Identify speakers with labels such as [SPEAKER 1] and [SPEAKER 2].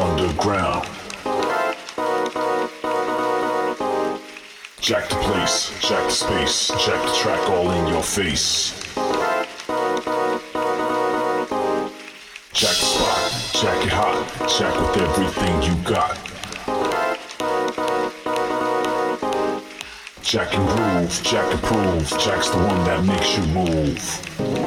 [SPEAKER 1] underground. Jack the place, jack the space, jack the track all in your face. Jack the spot, jack it hot, jack with everything you got. Jack and groove, jack approve, jack's the one that makes you move.